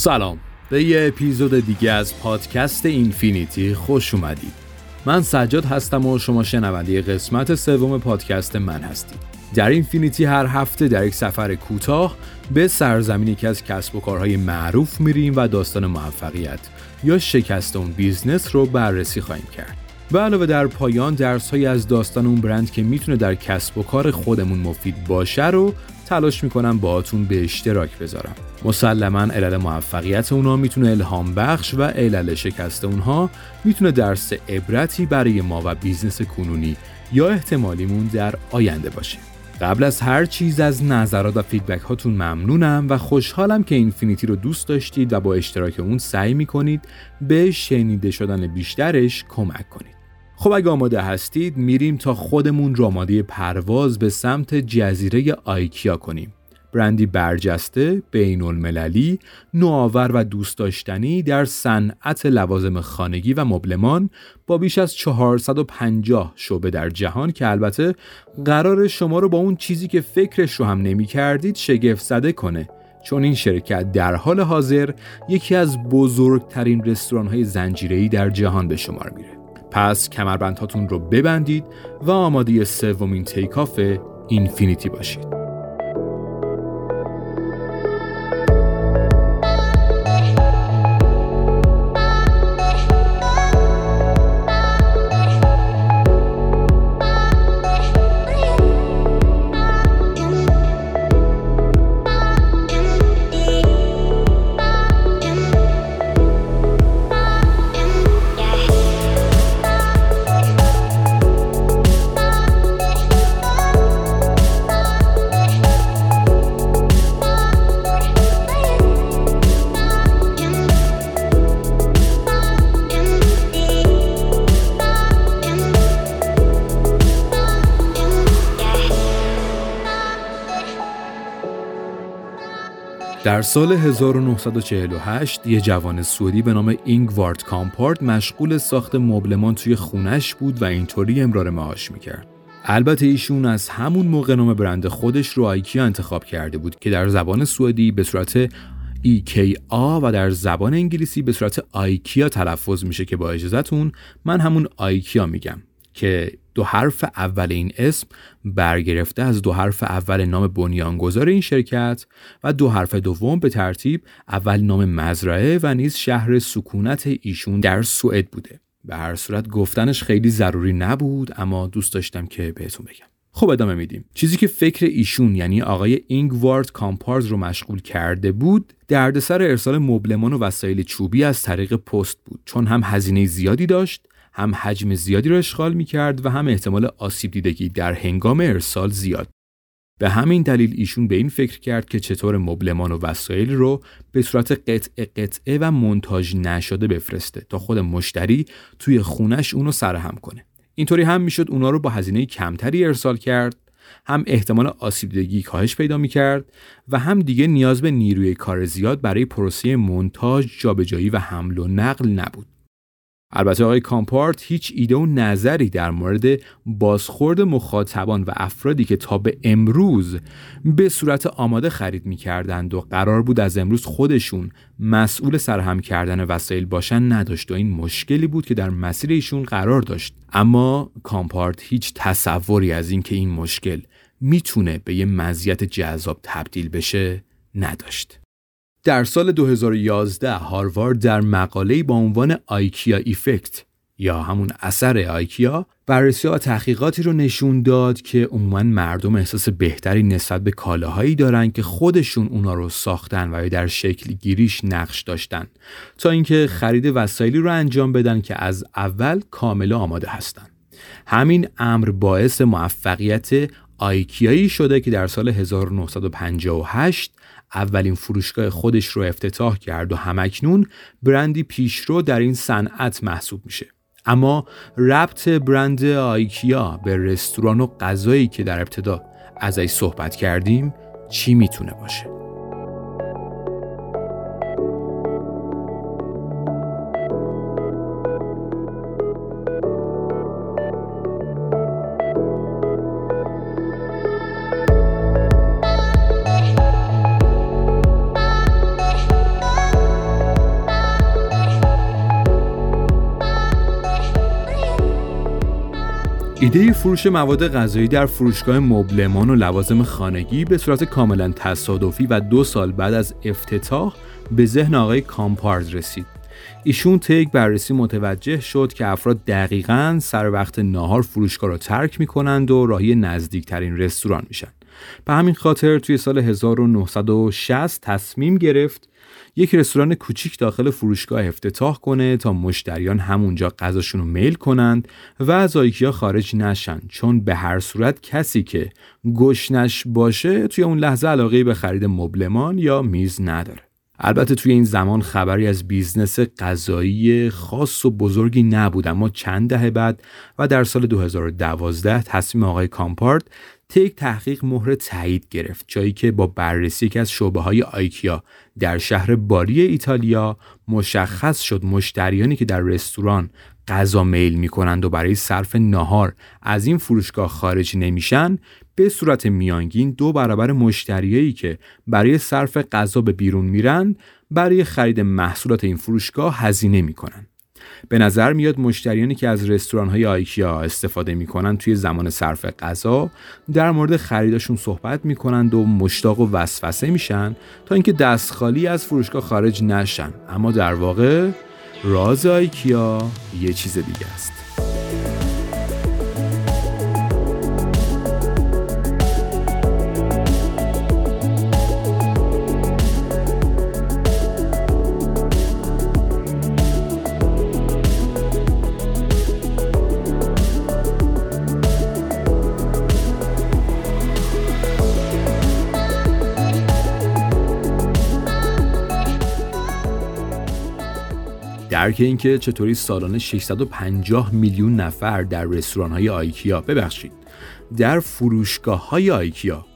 سلام. به یه اپیزود دیگه از پادکست اینفینیتی خوش اومدید. من سجاد هستم و شما شنونده قسمت سوم پادکست من هستید. در اینفینیتی هر هفته در یک سفر کوتاه به سرزمین یکی از کسب و کارهای معروف میریم و داستان موفقیت یا شکست اون business رو بررسی خواهیم کرد. و علاوه در پایان درس از داستان اون برند که می‌تونه در کسب و کار خودمون مفید باشه رو تلاش می‌کنم باهاتون به اشتراک بذارم. مسلما علل موفقیت اونها می‌تونه الهام بخش و علل شکست اونها می‌تونه درس عبرتی برای ما و business کنونی یا احتمالیمون در آینده باشه. قبل از هر چیز از نظرات و feedback هاتون ممنونم و خوشحالم که اینفینیتی رو دوست داشتید و با اشتراک اون سعی می‌کنید به شنیده شدن بیشترش کمک کنید. خب اگه آماده هستید میریم تا خودمون رو آماده پرواز به سمت جزیره آیکیا کنیم برندی برجسته، بین المللی، نوآور و دوست داشتنی در صنعت لوازم خانگی و مبلمان با بیش از 450 شعبه در جهان که البته قرار شما رو با اون چیزی که فکرش رو هم نمی کردید شگفت زده کنه چون این شرکت در حال حاضر یکی از بزرگترین رستوران های در جهان به شمار میره. پس کمربندهاتون رو ببندید و آماده سومین تیکاف اینفینیتی باشید. در سال 1948 یه جوان سعودی به نام اینگوارد کامپارت مشغول ساخت مبلمان توی خونش بود و اینطوری امرار معاش می‌کرد. البته ایشون از همون موقع نام برند خودش رو آیکیا انتخاب کرده بود که در زبان سوئدی به صورت EKA و در زبان انگلیسی به صورت آیکیا تلفظ میشه که با اجازهتون من همون آیکیا میگم که دو حرف اول این اسم برگرفته از دو حرف اول نام بنیانگذار این شرکت و دو حرف دوم به ترتیب اول نام مزرعه و نیز شهر سکونت ایشون در سوئد بوده. به هر صورت گفتنش خیلی ضروری نبود اما دوست داشتم که بهتون بگم. خب ادامه میدیم. چیزی که فکر ایشون یعنی آقای اینگوارد کامپارز رو مشغول کرده بود دردسر ارسال مبلمان و وسایل چوبی از طریق پست بود چون هم هزینه زیادی داشت هم حجم زیادی را اشغال می کرد و هم احتمال آسیب دیدگی در هنگام ارسال زیاد. به همین دلیل ایشون به این فکر کرد که چطور مبلمان و وسایل رو به صورت قطعه قطعه و منتاج نشده بفرسته تا خود مشتری توی خونش اونو سرهم کنه. اینطوری هم می‌شد اونا رو با هزینه کمتری ارسال کرد هم احتمال آسیب دیدگی کاهش پیدا می کرد و هم دیگه نیاز به نیروی کار زیاد برای پروسه منتاج، جابجایی و حمل و نقل نبود. البته آقای کامپارت هیچ ایده و نظری در مورد بازخورد مخاطبان و افرادی که تا به امروز به صورت آماده خرید می کردند و قرار بود از امروز خودشون مسئول سرهم کردن وسایل باشن نداشت و این مشکلی بود که در مسیر ایشون قرار داشت. اما کامپارت هیچ تصوری از اینکه این مشکل می‌تونه به یه مزیت جذاب تبدیل بشه نداشت. در سال 2011 هاروارد در مقاله‌ای با عنوان آیکیا ایفکت یا همون اثر آیکیا بررسی و تحقیقاتی رو نشون داد که عموما مردم احساس بهتری نسبت به کالاهایی دارن که خودشون اونا رو ساختن و یا در شکل گیریش نقش داشتن تا اینکه خرید وسایلی رو انجام بدن که از اول کاملا آماده هستن. همین امر باعث موفقیت آیکیایی شده که در سال 1958 اولین فروشگاه خودش رو افتتاح کرد و همکنون برندی پیشرو در این صنعت محسوب میشه. اما ربط برند آیکیا به رستوران و غذایی که در ابتدا ازش صحبت کردیم چی می‌تونه باشه؟ ایده فروش مواد غذایی در فروشگاه مبلمان و لوازم خانگی به صورت کاملا تصادفی و دو سال بعد از افتتاح به ذهن آقای کامپارد رسید. ایشون طی بررسی متوجه شد که افراد دقیقا سر وقت ناهار فروشگاه را ترک می کنند و راهی نزدیکترین رستوران میشن. به همین خاطر توی سال 1960 تصمیم گرفت یک رستوران کوچیک داخل فروشگاه افتتاح کنه تا مشتریان همونجا غذاشون رو میل کنند و از آیکیا خارج نشن. چون به هر صورت کسی که گشنش باشه توی اون لحظه علاقه به خرید مبلمان یا میز نداره. البته توی این زمان خبری از business غذایی خاص و بزرگی نبود اما چند دهه بعد و در سال 2012 تصمیم آقای کامپراد تک تحقیق مهر تایید گرفت جایی که با بررسی یکی از شعبه های آیکیا در شهر باری ایتالیا مشخص شد مشتریانی که در رستوران غذا میل می کنند و برای صرف ناهار از این فروشگاه خارج نمیشن به صورت میانگین دو برابر مشتریایی که برای صرف غذا به بیرون میرن برای خرید محصولات این فروشگاه هزینه می‌کنن. به نظر میاد مشتریانی که از رستوران های آیکیا استفاده می‌کنن توی زمان صرف غذا در مورد خریدشون صحبت می‌کنند و مشتاق و وسوسه میشن تا اینکه دست خالی از فروشگاه خارج نشن. اما در واقع راز آیکیا یه چیز دیگه است. درک اینکه چطوری سالانه 650 میلیون نفر در رستوران های آیکیا ببخشید در فروشگاه های آیکیا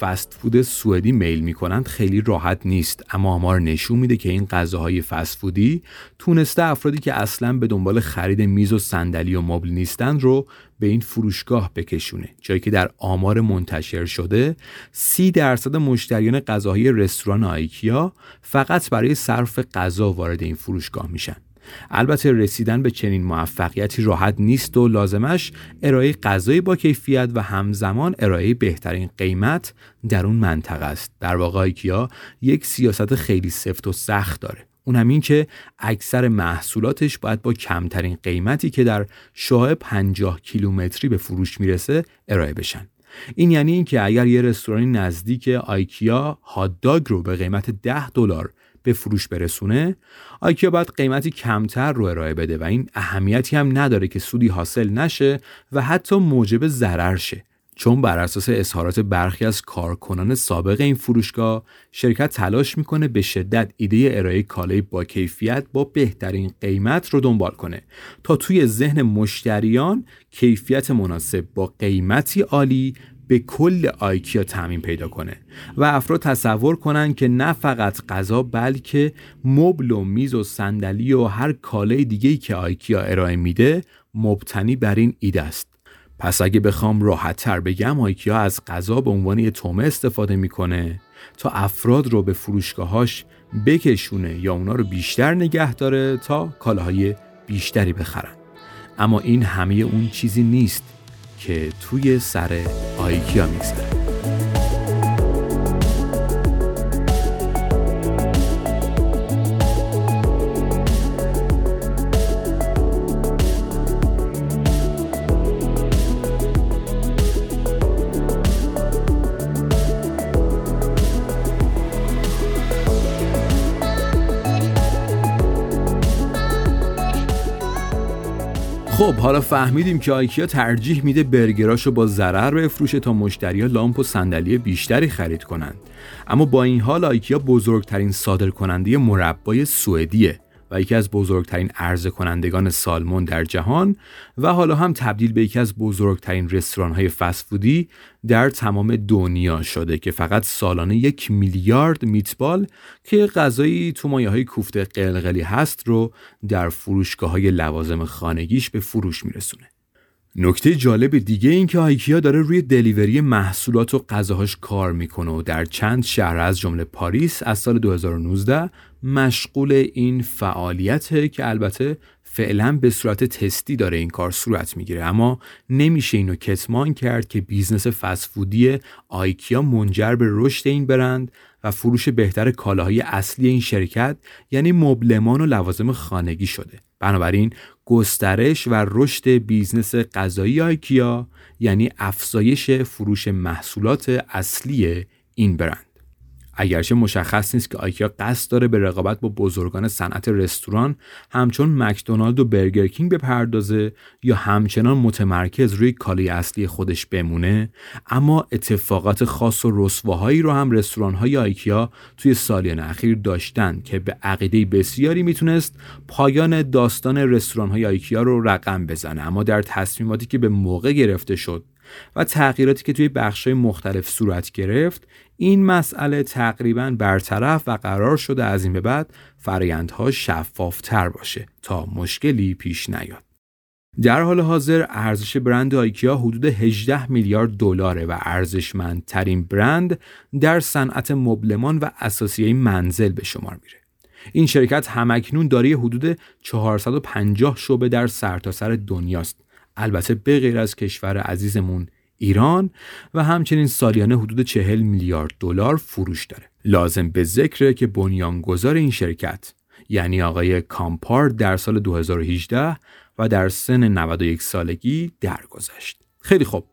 فست فود سوئدی میل می‌کنند خیلی راحت نیست. اما آمار نشون میده که این غذاهای فست فودی تونسته افرادی که اصلا به دنبال خرید میز و صندلی و مبل نیستند رو به این فروشگاه بکشونه. جایی که در آمار منتشر شده سی درصد مشتریان غذاهای رستوران آیکیا فقط برای صرف غذا وارد این فروشگاه میشن. البته رسیدن به چنین موفقیتی راحت نیست و لازمش ارائه غذای با کیفیت و همزمان ارائه بهترین قیمت در اون منطقه است. در واقع ایکیا یک سیاست خیلی سفت و سخت داره. اون همین که اکثر محصولاتش باید با کمترین قیمتی که در شاه 50 کیلومتری به فروش می‌رسه ارائه بشن. این یعنی اینکه اگر یه رستورانی نزدیک آیکیا هات رو به قیمت 10 دلار به فروش برسونه آیکیا باید قیمتی کمتر رو ارائه بده و این اهمیتی هم نداره که سودی حاصل نشه و حتی موجب ضرر شه. چون بر اساس اظهارات برخی از کارکنان سابق این فروشگاه شرکت تلاش می‌کنه به شدت ایده ارائه کالای با کیفیت با بهترین قیمت رو دنبال کنه تا توی ذهن مشتریان کیفیت مناسب با قیمتی عالی به کل آیکیا تعمین پیدا کنه و افراد تصور کنند که نه فقط غذا بلکه مبل و میز و صندلی و هر کالای دیگه‌ای که آیکیا ارائه میده مبتنی بر این ایده است. پس اگه بخوام راحت تر بگم آیکیا از غذا به عنوان یه تومه استفاده می‌کنه تا افراد رو به فروشگاهاش بکشونه یا اونا رو بیشتر نگه داره تا کالاهای بیشتری بخرن. اما این همه اون چیزی نیست که توی سر آیکیا میگذره. خب حالا فهمیدیم که آیکیا ترجیح میده برگراشو با ضرر بفروشه تا مشتریا لامپ و صندلی بیشتری خرید کنند. اما با این حال آیکیا بزرگترین صادر کننده مربای سوئدیه. و یکی از بزرگترین عرضه کنندگان سالمون در جهان و حالا هم تبدیل به یکی از بزرگترین رستوران های فسفودی در تمام دنیا شده که فقط سالانه یک میلیارد میتبال که غذایی تو مایه های کوفته قلقلی هست رو در فروشگاه های لوازم خانگیش به فروش میرسونه. نکته جالب دیگه این که آیکیا داره روی delivery محصولات و غذاهاش کار می‌کنه و در چند شهر از جمله پاریس از سال 2019 مشغول این فعالیته که البته فعلا به صورت تستی داره این کار صورت می‌گیره. اما نمیشه اینو کتمان کرد که business فست‌فودی آیکیا منجر به رشد این برند و فروش بهتر کالاهای اصلی این شرکت یعنی مبلمان و لوازم خانگی شده. بنابراین گسترش و رشد business غذایی آیکیا یعنی افزایش فروش محصولات اصلی این برند. اگرچه مشخص نیست که آیکیا قصد داره به رقابت با بزرگان صنعت رستوران همچون مکدونالد و برگرکینگ بپردازه یا همچنان متمرکز روی کالای اصلی خودش بمونه اما اتفاقات خاص و رسواهایی رو هم رستوران های آیکیا توی سالیان اخیر داشتن که به عقیده بسیاری می‌تونست پایان داستان رستوران های آیکیا رو رقم بزنه اما در تصمیماتی که به موقع گرفته شد و تغییراتی که توی بخش‌های مختلف صورت گرفت این مسئله تقریبا برطرف و قرار شده از این به بعد فرایندها شفافتر باشه تا مشکلی پیش نیاد. در حال حاضر ارزش برند آیکیا حدود 18 میلیارد دلاره و ارزشمندترین برند در صنعت مبلمان و اساسیه منزل به شمار میره. این شرکت همکنون داری حدود 450 شعبه در سرتاسر سر دنیاست. البته به غیر از کشور عزیزمون ایران و همچنین سالیانه حدود 40 میلیارد دلار فروش داره. لازم به ذکره که بنیانگذار این شرکت یعنی آقای کامپراد در سال 2018 و در سن 91 سالگی درگذشت. خیلی خوب.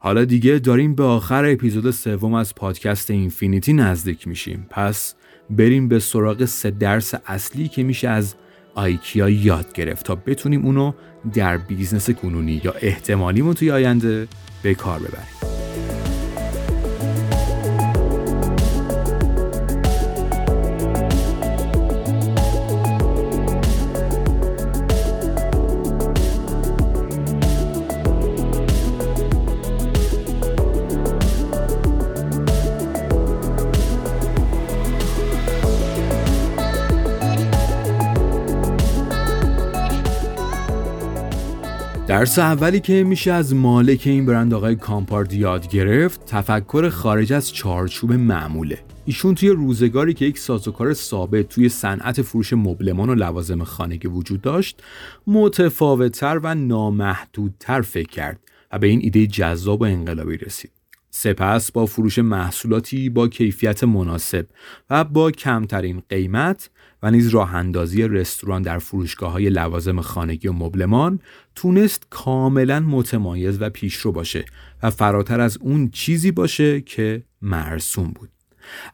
حالا دیگه داریم به آخر اپیزود سوم از پادکست Infinity نزدیک میشیم. پس بریم به سراغ سه درس اصلی که میشه از IKEA یاد گرفت تا بتونیم اونو در business کنونی یا احتمالیمون توی آینده به کار ببریم. درس اولی که میشه از مالک این برند آقای کامپارد یاد گرفت تفکر خارج از چارچوب معموله. ایشون توی روزگاری که یک سازوکار ثابت توی صنعت فروش مبلمان و لوازم خانگی وجود داشت متفاوتتر و نامحدودتر فکر کرد و به این ایده جذاب و انقلابی رسید. سپس با فروش محصولاتی با کیفیت مناسب و با کمترین قیمت و نیز راه اندازی رستوران در فروشگاه های لوازم خانگی و مبلمان تونست کاملا متمایز و پیشرو باشه و فراتر از اون چیزی باشه که مرسوم بود.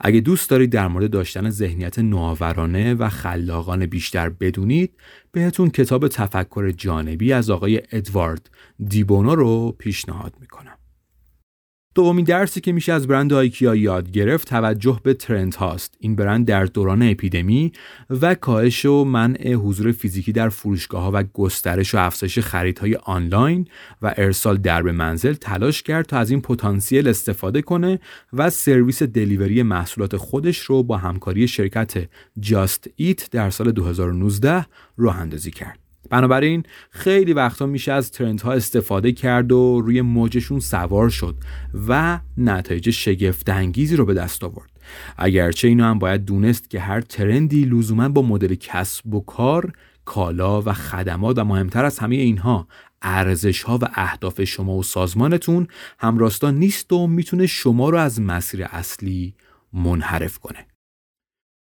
اگه دوست دارید در مورد داشتن ذهنیت نوآورانه و خلاقانه بیشتر بدونید بهتون کتاب تفکر جانبی از آقای ادوارد دیبونو رو پیشنهاد می‌کنم. دومین درسی که میشه از برند آیکیا یاد گرفت توجه به ترند هاست. این برند در دوران اپیدمی و کاهش و منع حضور فیزیکی در فروشگاه ها و گسترش و افزایش خریدهای آنلاین و ارسال در به منزل تلاش کرد تا از این پتانسیل استفاده کنه و سرویس دلیوری محصولات خودش رو با همکاری شرکت جاست ایت در سال 2019 راه اندازی کرد. بنابراین خیلی وقتا میشه از ترند ها استفاده کرد و روی موجشون سوار شد و نتایج شگفت انگیزی رو به دست آورد. اگرچه اینو هم باید دونست که هر ترندی لزوما با مدل کسب و کار کالا و خدمات و مهمتر از همه اینها ارزش ها و اهداف شما و سازمانتون همراستا نیست و می‌تونه شما رو از مسیر اصلی منحرف کنه.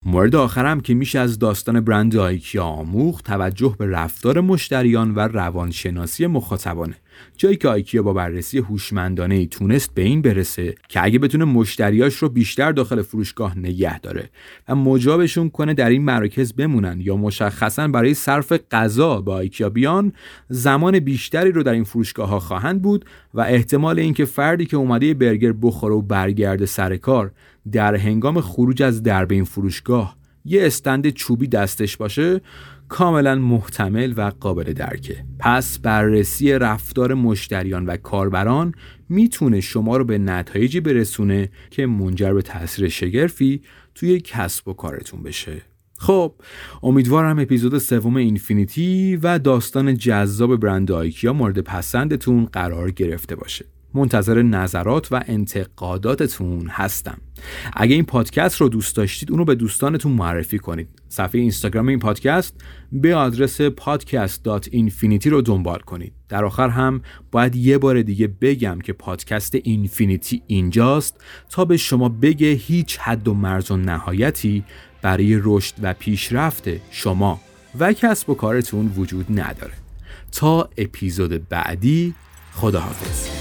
مورد آخرم که میشه از داستان برند آیکیا آموخت توجه به رفتار مشتریان و روانشناسی مخاطبانه. جایی که آیکیا با بررسی هوشمندانه ای تونست به این برسه که اگه بتونه مشتریاش رو بیشتر داخل فروشگاه نگه داره و مجابشون کنه در این مراکز بمونن یا مشخصا برای صرف غذا به آیکیا بیان زمان بیشتری رو در این فروشگاه ها خواهند بود و احتمال اینکه فردی که اومده برگر بخوره و برگرده سر کار در هنگام خروج از درب این فروشگاه یه استند چوبی دستش باشه کاملا محتمل و قابل درکه. پس بررسی رفتار مشتریان و کاربران می‌تونه شما رو به نتایجی برسونه که منجر به تاثیر شگرفی توی کسب و کارتون بشه. خب امیدوارم اپیزود سوم اینفینیتی و داستان جذاب برند آیکیا مورد پسندتون قرار گرفته باشه. منتظر نظرات و انتقاداتتون هستم. اگه این پادکست رو دوست داشتید اونو به دوستانتون معرفی کنید. صفحه اینستاگرام این پادکست به آدرس podcast.infinity رو دنبال کنید. در آخر هم باید یه بار دیگه بگم که پادکست اینفینیتی اینجاست تا به شما بگه هیچ حد و مرز و نهایتی برای رشد و پیشرفت شما و کسب و کارتون وجود نداره. تا اپیزود بعدی خداحافظ.